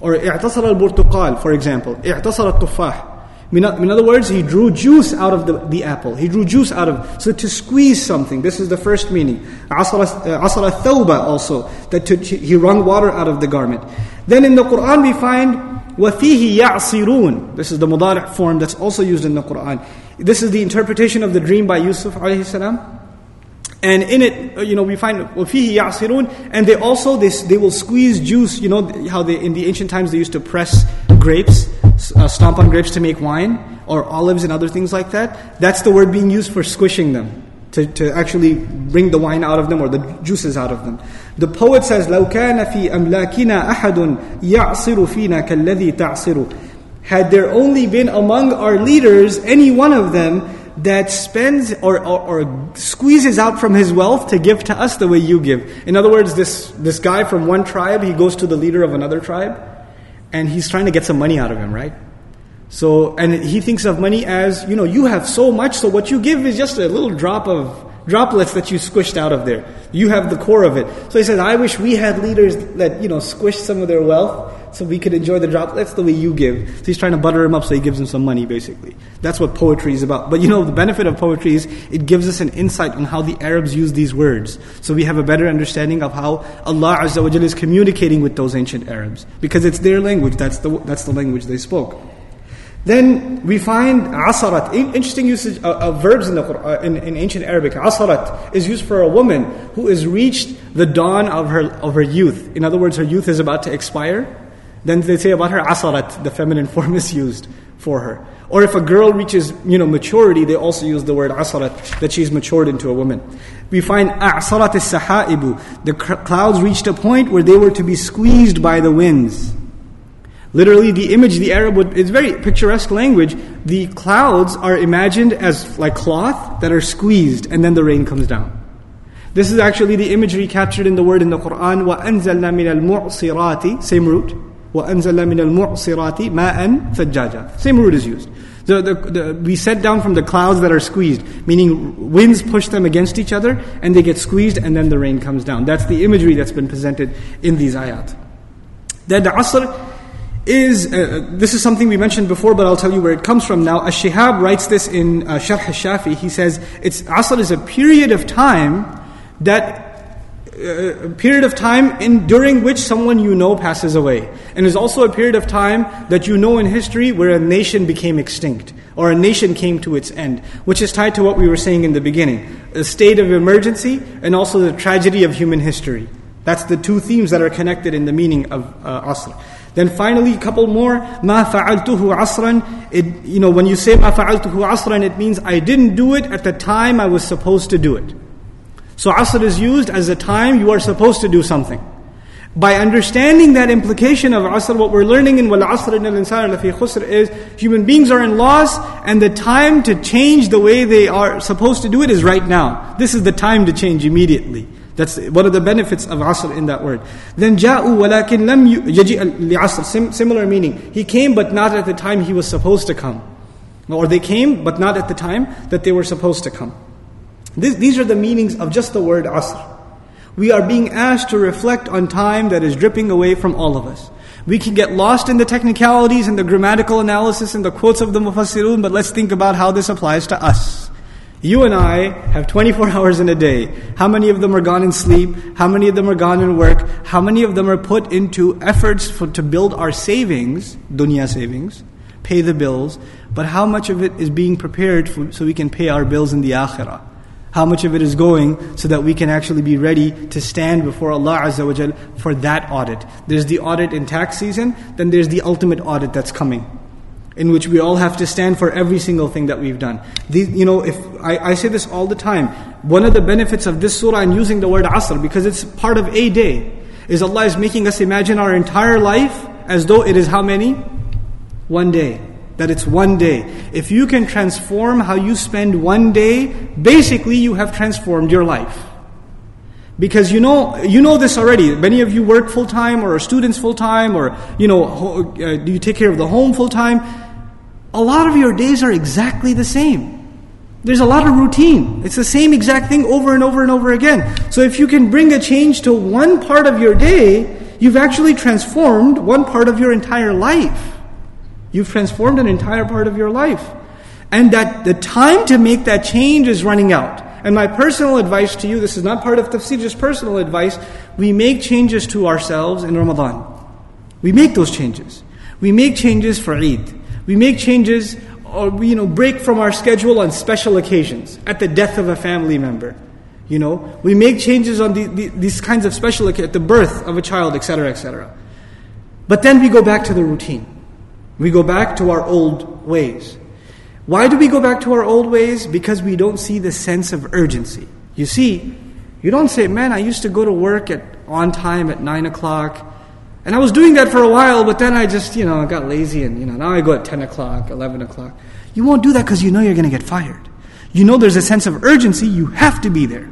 Or i'tasar al-burtuqal, for example. i'tasar al-tuffah. In other words, he drew juice out of the, the apple. He drew juice out of So to squeeze something, this is the first meaning. Asara thawba also, that to, he wrung water out of the garment. Then in the Quran we find وَفِيهِ يَعْصِرُونَ This is the mudari' form that's also used in the Quran. This is the interpretation of the dream by Yusuf alayhi salam. And in it, uh, you know, we find وَفِيهِ يَعْصِرُونَ And they also, they, they will squeeze juice. You know how they, in the ancient times they used to press grapes uh, stomp on grapes to make wine, or olives and other things like that, that's the word being used for squishing them. To, to actually bring the wine out of them or the juices out of them. The poet says, لو كان في أملاكنا أحد يعصر فينا كالذي تعصر Had there only been among our leaders any one of them that spends or, or, or, squeezes out from his wealth to give to us the way you give. In other words, this, this guy from one tribe, he goes to the leader of another tribe and he's trying to get some money out of him, right? So, and he thinks of money as, you know, you have so much, so what you give is just a little drop of droplets that you squished out of there. You have the core of it. So he says, I wish we had leaders that, you know, squished some of their wealth so we could enjoy the drop. That's the way you give. So he's trying to butter him up so he gives him some money, basically. That's what poetry is about. But you know, the benefit of poetry is it gives us an insight on how the Arabs use these words. So we have a better understanding of how Allah Azza wa is communicating with those ancient Arabs. Because it's their language, that's the, that's the language they spoke. Then we find asarat. Interesting usage of, verbs in, the, Quran, uh, in, in, ancient Arabic. Asarat is used for a woman who has reached the dawn of her, of her youth. In other words, her youth is about to expire Then they say about her asarat, the feminine form is used for her. Or if a girl reaches you know, maturity, they also use the word asarat, that she's matured into a woman. We find asarat sahaibu. The clouds reached a point where they were to be squeezed by the winds. Literally, the image, the Arab would, it's very picturesque language. The clouds are imagined as like cloth that are squeezed and then the rain comes down. This is actually the imagery captured in the word in the Quran, وَأَنزَلْنَا مِنَ الْمُعْصِرَاتِ Same root. وَأَنزَلْنَا مِنَ الْمُعْصِرَاتِ مَاءً ثَجَّاجًا Same root is used. The, the, the, we set down from the clouds that are squeezed, meaning winds push them against each other and they get squeezed and then the rain comes down. That's the imagery that's been presented in these ayat. Then the Asr is, uh, this is something we mentioned before, but I'll tell you where it comes from now. Ash-Shihab writes this in uh, Sharh al-Shafi. He says, it's, Asr is a period of time that a uh, period of time in, during which someone you know passes away. And is also a period of time that you know in history where a nation became extinct or a nation came to its end, which is tied to what we were saying in the beginning a state of emergency and also the tragedy of human history. That's the two themes that are connected in the meaning of uh, Asr. Then finally, a couple more. Ma fa'altuhu asran. It, you know, when you say ma fa'altuhu asran, it means I didn't do it at the time I was supposed to do it. So asr is used as the time you are supposed to do something. By understanding that implication of asr, what we're learning in wal asr in al insan lafi khusr is human beings are in loss, and the time to change the way they are supposed to do it is right now. This is the time to change immediately. That's one of the benefits of asr in that word. Then ja'u walakin lam yaji' li'asr. Similar meaning. He came but not at the time he was supposed to come. Or they came but not at the time that they were supposed to come. This, these are the meanings of just the word asr. We are being asked to reflect on time that is dripping away from all of us. We can get lost in the technicalities and the grammatical analysis and the quotes of the mufassirun, but let's think about how this applies to us. You and I have 24 hours in a day. How many of them are gone in sleep? How many of them are gone in work? How many of them are put into efforts for, to build our savings, dunya savings, pay the bills? But how much of it is being prepared for, so we can pay our bills in the akhirah? How much of it is going so that we can actually be ready to stand before Allah Azza wa Jal for that audit? There's the audit in tax season, then there's the ultimate audit that's coming in which we all have to stand for every single thing that we've done. These, you know, if I, I, say this all the time, one of the benefits of this surah and using the word asr, because it's part of a day, is Allah is making us imagine our entire life as though it is how many? One day. That it's one day. If you can transform how you spend one day, basically you have transformed your life. Because you know, you know this already. Many of you work full time or are students full time or, you know, uh, do you take care of the home full time? A lot of your days are exactly the same. There's a lot of routine. It's the same exact thing over and over and over again. So if you can bring a change to one part of your day, you've actually transformed one part of your entire life. You've transformed an entire part of your life. And that the time to make that change is running out. And my personal advice to you, this is not part of tafsir, just personal advice, we make changes to ourselves in Ramadan. We make those changes. We make changes for Eid. We make changes or you know break from our schedule on special occasions, at the death of a family member. You know, we make changes on the, the, these kinds of special at the birth of a child, etc., etc. But then we go back to the routine. We go back to our old ways. Why do we go back to our old ways? Because we don't see the sense of urgency. You see, you don't say, man, I used to go to work at on time at nine o'clock. And I was doing that for a while, but then I just, you know, got lazy and, you know, now I go at 10 o'clock, 11 o'clock. You won't do that because you know you're going to get fired. You know there's a sense of urgency, you have to be there.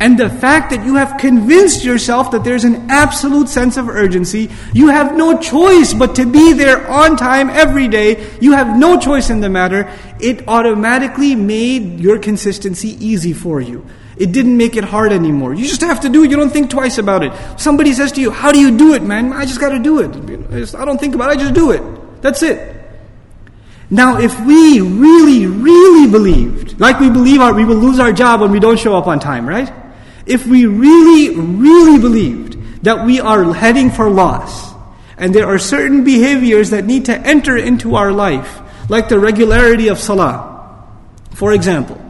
And the fact that you have convinced yourself that there's an absolute sense of urgency, you have no choice but to be there on time every day. You have no choice in the matter. It automatically made your consistency easy for you. It didn't make it hard anymore. You just have to do it. You don't think twice about it. Somebody says to you, How do you do it, man? I just got to do it. I don't think about it. I just do it. That's it. Now, if we really, really believed, like we believe our, we will lose our job when we don't show up on time, right? If we really, really believed that we are heading for loss, and there are certain behaviors that need to enter into our life, like the regularity of salah, for example,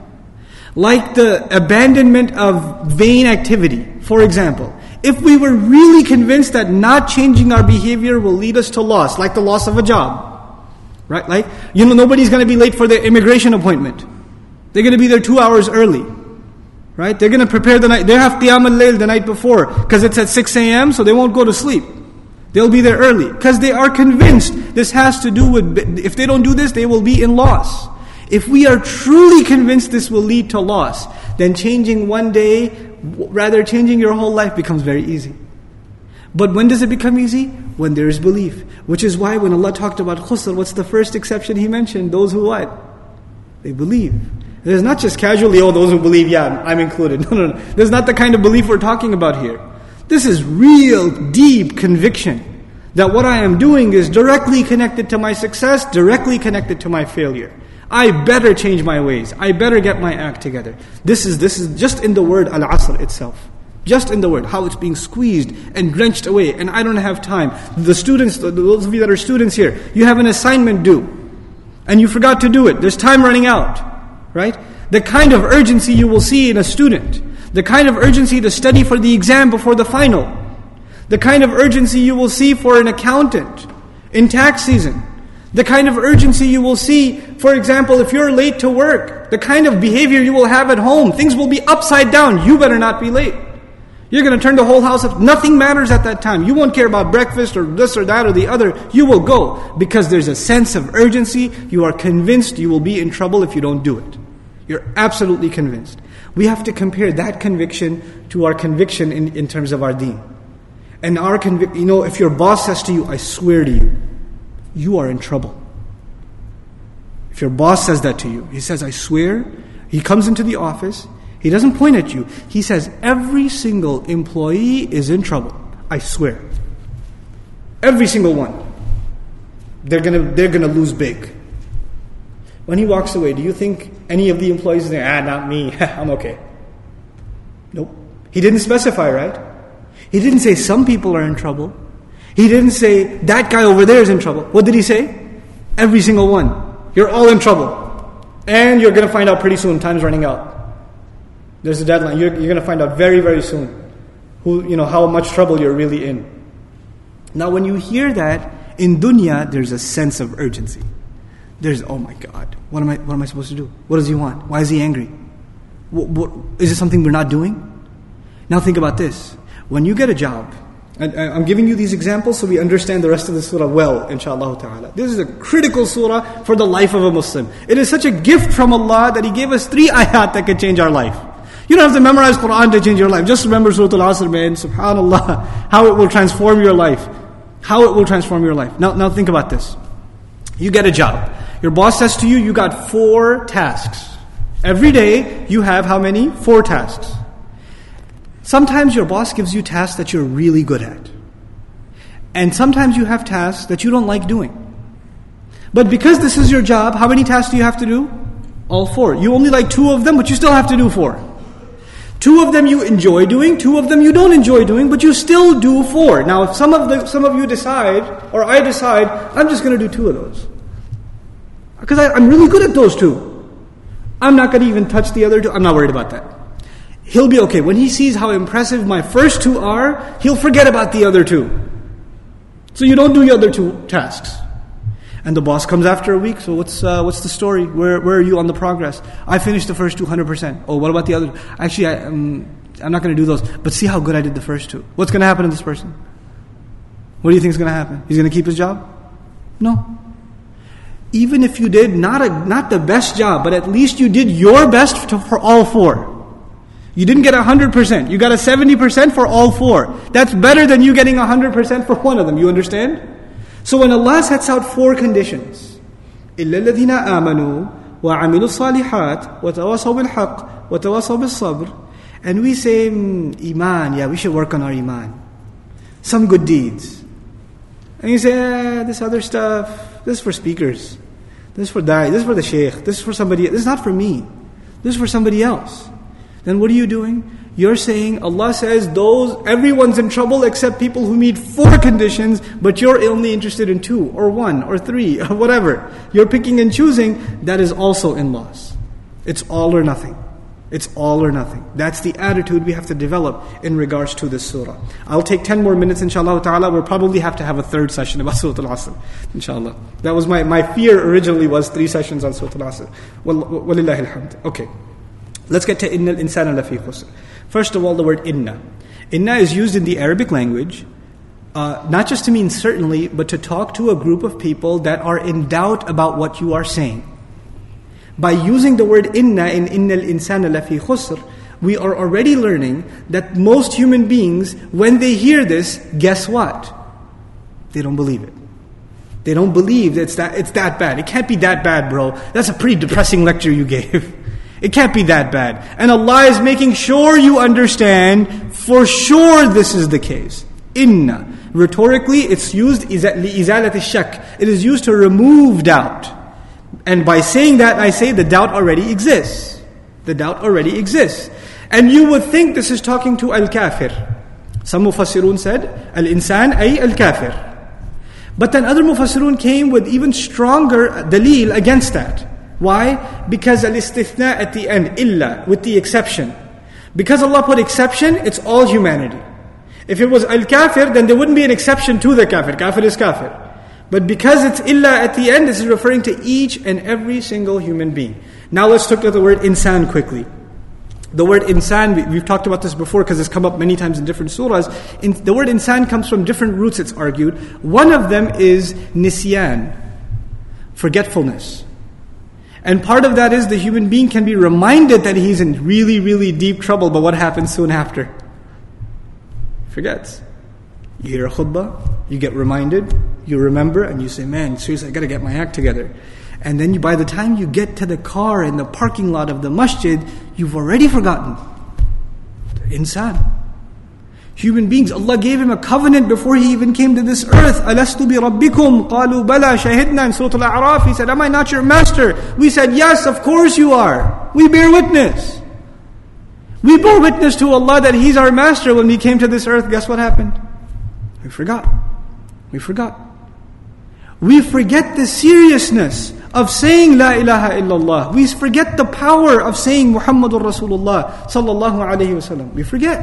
like the abandonment of vain activity, for example. If we were really convinced that not changing our behavior will lead us to loss, like the loss of a job, right? Like, you know, nobody's going to be late for their immigration appointment. They're going to be there two hours early. Right? They're going to prepare the night. They have Qiyam al-Layl the night before because it's at 6 a.m. so they won't go to sleep. They'll be there early because they are convinced this has to do with, if they don't do this, they will be in loss. If we are truly convinced this will lead to loss, then changing one day, rather changing your whole life becomes very easy. But when does it become easy? When there is belief. Which is why when Allah talked about khusr, what's the first exception He mentioned? Those who what? They believe. There's not just casually, oh, those who believe, yeah, I'm included. No, no, no. This is not the kind of belief we're talking about here. This is real, deep conviction that what I am doing is directly connected to my success, directly connected to my failure. I better change my ways. I better get my act together. This is, this is just in the word al-asr itself. Just in the word, how it's being squeezed and drenched away, and I don't have time. The students, those of you that are students here, you have an assignment due, and you forgot to do it. There's time running out right? The kind of urgency you will see in a student, the kind of urgency to study for the exam before the final, the kind of urgency you will see for an accountant in tax season, the kind of urgency you will see, for example, if you're late to work, the kind of behavior you will have at home, things will be upside down. You better not be late. You're going to turn the whole house up. Nothing matters at that time. You won't care about breakfast or this or that or the other. You will go because there's a sense of urgency. You are convinced you will be in trouble if you don't do it. You're absolutely convinced. We have to compare that conviction to our conviction in, in terms of our deen. And our conviction, you know, if your boss says to you, I swear to you, you are in trouble. If your boss says that to you, he says, I swear, he comes into the office, he doesn't point at you, he says, every single employee is in trouble. I swear. Every single one. They're gonna, they're gonna lose big. When he walks away, do you think any of the employees say, ah, not me, I'm okay? Nope. He didn't specify, right? He didn't say some people are in trouble. He didn't say that guy over there is in trouble. What did he say? Every single one. You're all in trouble. And you're going to find out pretty soon. Time's running out. There's a deadline. You're, you're going to find out very, very soon who, you know, how much trouble you're really in. Now, when you hear that, in dunya, there's a sense of urgency. There's, oh my God, what am I, what am I supposed to do? What does he want? Why is he angry? What, what, is it something we're not doing? Now think about this. When you get a job And I'm giving you these examples so we understand the rest of the surah well, inshallah ta'ala. This is a critical surah for the life of a Muslim. It is such a gift from Allah that He gave us three ayat that can change our life. You don't have to memorize Quran to change your life. Just remember Surah Al-Asr, man. Subhanallah. How it will transform your life. How it will transform your life. Now, now think about this. You get a job. Your boss says to you, you got four tasks. Every day, you have how many? Four tasks. Sometimes your boss gives you tasks that you're really good at. And sometimes you have tasks that you don't like doing. But because this is your job, how many tasks do you have to do? All four. You only like two of them, but you still have to do four. Two of them you enjoy doing, two of them you don't enjoy doing, but you still do four. Now, if some of the, some of you decide, or I decide, I'm just going to do two of those, because I'm really good at those two. I'm not going to even touch the other two. I'm not worried about that he'll be okay. When he sees how impressive my first two are, he'll forget about the other two. So you don't do the other two tasks. And the boss comes after a week. So what's uh, what's the story? Where where are you on the progress? I finished the first two hundred percent. Oh, what about the other? Actually, I, um, I'm not going to do those. But see how good I did the first two. What's going to happen to this person? What do you think is going to happen? He's going to keep his job? No Even if you did not a, not the best job, but at least you did your best to, for all four. You didn't get 100%. You got a 70% for all four. That's better than you getting 100% for one of them. You understand? So when Allah sets out four conditions, إِلَّا الَّذِينَ آمَنُوا وَعَمِلُوا الصَّالِحَاتِ وَتَوَاصَوْا بِالْحَقِّ وَتَوَاصَوْا بِالصَّبْرِ And we say, mm, Iman, yeah, we should work on our Iman. Some good deeds. And you say, eh, this other stuff, this is for speakers. This is for da'i, this is for the sheikh, this is for somebody, this is not for me. This is for somebody else then what are you doing? You're saying Allah says those everyone's in trouble except people who meet four conditions, but you're only interested in two or one or three or whatever. You're picking and choosing, that is also in loss. It's all or nothing. It's all or nothing. That's the attitude we have to develop in regards to this surah. I'll take 10 more minutes, inshallah ta'ala. We'll probably have to have a third session about Surah Al Asr, inshallah. That was my, my fear originally was three sessions on Surah Al Asr. Walillahi alhamd. Okay. Let's get to inna al-insana lafi khusr. First of all, the word inna. Inna is used in the Arabic language uh, not just to mean certainly, but to talk to a group of people that are in doubt about what you are saying. By using the word inna in inna al-insana lafi khusr, we are already learning that most human beings, when they hear this, guess what? They don't believe it. They don't believe it's that, it's that bad. It can't be that bad, bro. That's a pretty depressing lecture you gave. It can't be that bad. And Allah is making sure you understand for sure this is the case. Inna. Rhetorically, it's used izalat shak. It is used to remove doubt. And by saying that, I say the doubt already exists. The doubt already exists. And you would think this is talking to al-kafir. Some mufassirun said, al-insan ay al-kafir. But then other mufassirun came with even stronger dalil against that. Why? Because al-istithna at the end, illa, with the exception. Because Allah put exception, it's all humanity. If it was al-kafir, then there wouldn't be an exception to the kafir. Kafir is kafir. But because it's illa at the end, this is referring to each and every single human being. Now let's look at the word insan quickly. The word insan, we've talked about this before because it's come up many times in different surahs. In, the word insan comes from different roots, it's argued. One of them is nisyan, forgetfulness. And part of that is the human being can be reminded that he's in really, really deep trouble, but what happens soon after? Forgets. You hear a khutbah, you get reminded, you remember, and you say, Man, seriously, I gotta get my act together. And then you, by the time you get to the car in the parking lot of the masjid, you've already forgotten. Insan. Human beings, Allah gave him a covenant before he even came to this earth. Alastu bi rabbikum? Qalu bala shahidna in Surah Al-A'raf. He said, am I not your master? We said, yes, of course you are. We bear witness. We bore witness to Allah that He's our master when we came to this earth. Guess what happened? We forgot. We forgot. We forget the seriousness of saying La ilaha illallah. We forget the power of saying Muhammadur Rasulullah sallallahu alayhi wasallam. We forget.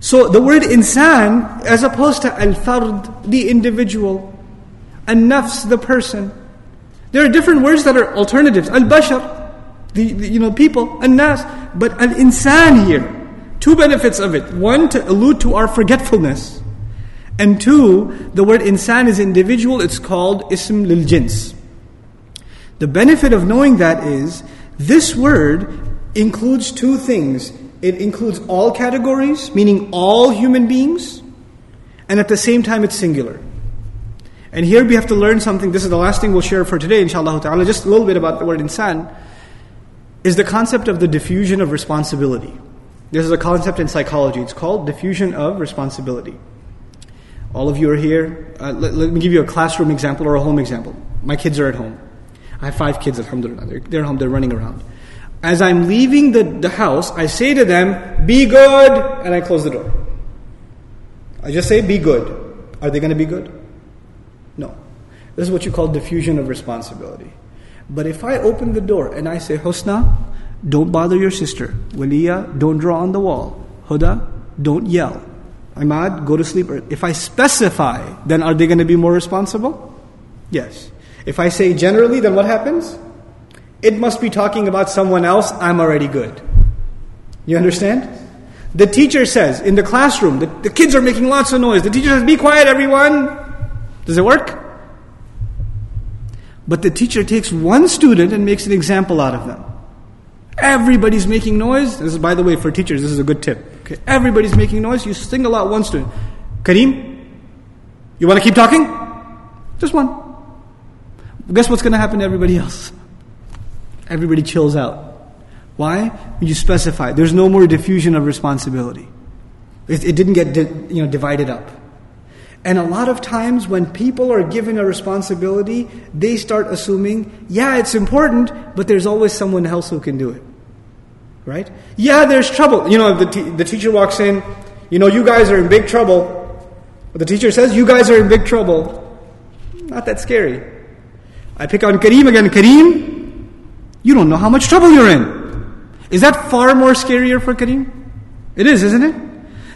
So the word insan, as opposed to al-fard, the individual, an-nafs, the person. There are different words that are alternatives. Al-bashar, the, the, you know people, an-nas. But al-insan here, Two benefits of it. One, to allude to our forgetfulness. And two, the word insan is individual, it's called ism lil jins. The benefit of knowing that is, this word includes two things. It includes all categories, meaning all human beings, and at the same time it's singular. And here we have to learn something. This is the last thing we'll share for today, inshallah ta'ala. Just a little bit about the word insan. Is the concept of the diffusion of responsibility. This is a concept in psychology. It's called diffusion of responsibility. All of you are here. Uh, let, let, me give you a classroom example or a home example. My kids are at home. I have five kids, alhamdulillah. They're, they're home, they're running around. As I'm leaving the, the house, I say to them, Be good, and I close the door. I just say, Be good. Are they going to be good? No. This is what you call diffusion of responsibility. But if I open the door and I say, Husna, don't bother your sister. Waliya, don't draw on the wall. Huda, don't yell. Ahmad, go to sleep. If I specify, then are they going to be more responsible? Yes. If I say generally, then what happens? It must be talking about someone else. I'm already good. You understand? The teacher says in the classroom, the, the kids are making lots of noise. The teacher says, Be quiet, everyone. Does it work? But the teacher takes one student and makes an example out of them. Everybody's making noise. This is, by the way, for teachers, this is a good tip. Okay, everybody's making noise. You single out one student. Kareem, you want to keep talking? Just one. Guess what's going to happen to everybody else? Everybody chills out. Why? You specify. There's no more diffusion of responsibility. It, it didn't get di- you know divided up. And a lot of times when people are given a responsibility, they start assuming, yeah, it's important, but there's always someone else who can do it. Right? Yeah, there's trouble. You know, the, te- the teacher walks in, you know, you guys are in big trouble. The teacher says, you guys are in big trouble. Not that scary. I pick on Kareem again. Kareem, you don't know how much trouble you're in. Is that far more scarier for Kareem? It is, isn't it?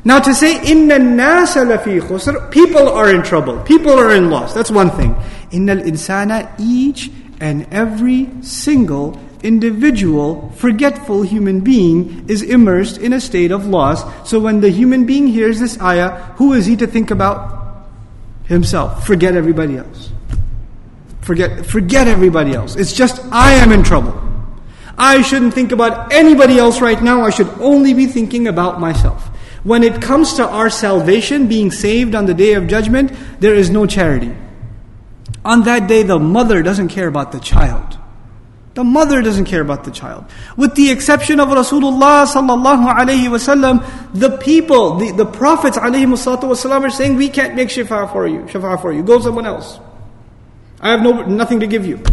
Now to say, inna nasa lafi khusr, people are in trouble, people are in loss, that's one thing. Inna insana, each and every single individual, forgetful human being is immersed in a state of loss. So when the human being hears this ayah, who is he to think about? Himself. Forget everybody else. Forget, forget everybody else. It's just, I am in trouble. I shouldn't think about anybody else right now. I should only be thinking about myself. When it comes to our salvation, being saved on the day of judgment, there is no charity. On that day, the mother doesn't care about the child. The mother doesn't care about the child. With the exception of Rasulullah sallallahu alayhi wasallam, the people, the, the prophets alayhi wasallam are saying, we can't make shifa for you, shifa for you. Go someone else. I have no, nothing to give you.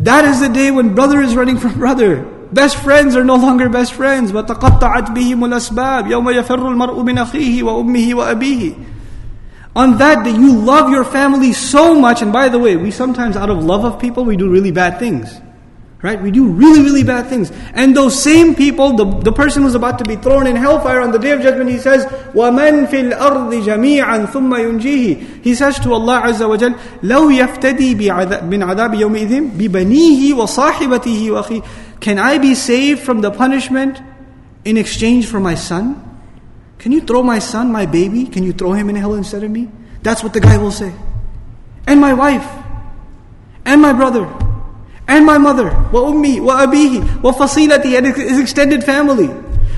That is the day when brother is running from brother. Best friends are no longer best friends. وَتَقَطَّعَتْ بِهِمُ الْأَسْبَابِ يَوْمَ يَفَرُّ الْمَرْءُ مِنْ أَخِيهِ وَأُمِّهِ وَأَبِيهِ On that day, you love your family so much, and by the way, we sometimes out of love of people, we do really bad things. Right? We do really, really bad things. And those same people, the, the person who's about to be thrown in hellfire on the day of judgment, he says, وَمَنْ فِي الْأَرْضِ جَمِيعًا ثُمَّ يُنْجِيهِ He says to Allah Azza wa Jal, لَوْ يَفْتَدِي مِنْ عَذَابِ يَوْمِئِذٍ بِبَنِيهِ وَصَاحِبَتِهِ وَأَخِيهِ Can I be saved from the punishment in exchange for my son? Can you throw my son, my baby? Can you throw him in hell instead of me? That's what the guy will say. And my wife, and my brother, and my mother, wa ummi, wa abihi, wa fasilati, and his extended family.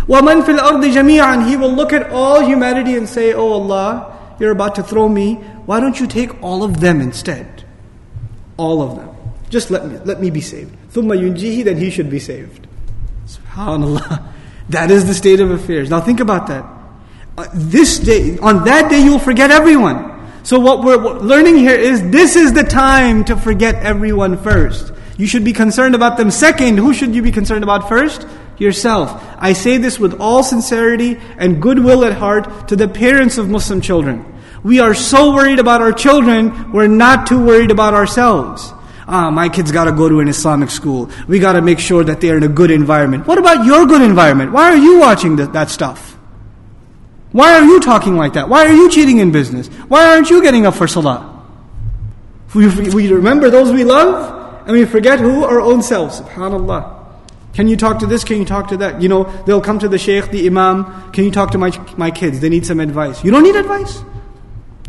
Wa man fil ardi jami'an. He will look at all humanity and say, Oh Allah, you're about to throw me. Why don't you take all of them instead? All of them. Just let me, let me be saved. Thumma yunjihi, then he should be saved. SubhanAllah. That is the state of affairs. Now think about that. Uh, this day, on that day you'll forget everyone. So what we're learning here is this is the time to forget everyone first. You should be concerned about them second. Who should you be concerned about first? Yourself. I say this with all sincerity and goodwill at heart to the parents of Muslim children. We are so worried about our children, we're not too worried about ourselves. Ah, my kids gotta go to an Islamic school. We gotta make sure that they're in a good environment. What about your good environment? Why are you watching that, that stuff? Why are you talking like that? Why are you cheating in business? Why aren't you getting up for salah? We, we remember those we love, and we forget who? Our own selves. Subhanallah. Can you talk to this? Can you talk to that? You know, they'll come to the sheikh, the imam. Can you talk to my, my kids? They need some advice. You don't need advice?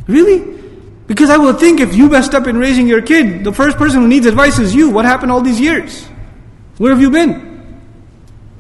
Really? Because I will think if you messed up in raising your kid, the first person who needs advice is you. What happened all these years? Where have you been?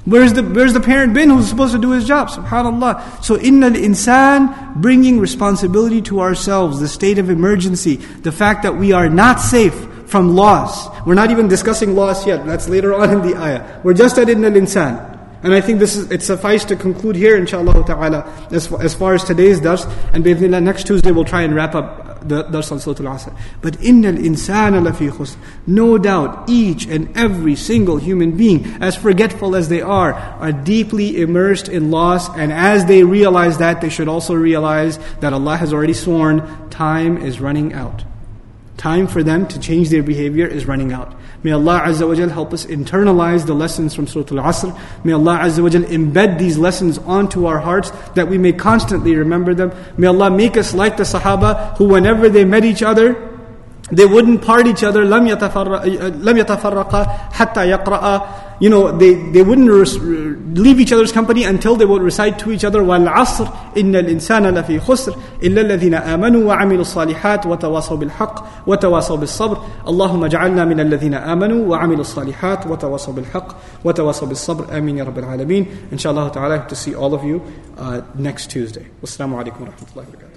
Where's the, where's the parent been who's supposed to do his job? SubhanAllah. So, inna insan bringing responsibility to ourselves, the state of emergency, the fact that we are not safe from loss. We're not even discussing loss yet. That's later on in the ayah. We're just at inna insan. And I think this is, it suffices to conclude here, inshallah ta'ala, as, as far as today's dars. And next Tuesday we'll try and wrap up on Surah Al-Asr. But innal insana lafi khusr. No doubt, each and every single human being, as forgetful as they are, are deeply immersed in loss. And as they realize that, they should also realize that Allah has already sworn, time is running out Time for them to change their behavior is running out. May Allah Azza wa Jal help us internalize the lessons from Surah Al-Asr. May Allah Azza wa Jal embed these lessons onto our hearts that we may constantly remember them. May Allah make us like the Sahaba who whenever they met each other, they wouldn't part each other. لم يتفرقا حتى يقرأ. You know, they, they wouldn't leave each other's company until they would recite to each other والعصر إن الإنسان لفي خسر إلا الذين آمنوا وعملوا الصالحات وتواصوا بالحق وتواصوا بالصبر اللهم اجعلنا من الذين آمنوا وعملوا الصالحات وتواصوا بالحق وتواصوا بالصبر آمين يا رب العالمين إن شاء الله تعالى I hope to see all of you uh, next Tuesday والسلام عليكم ورحمة الله وبركاته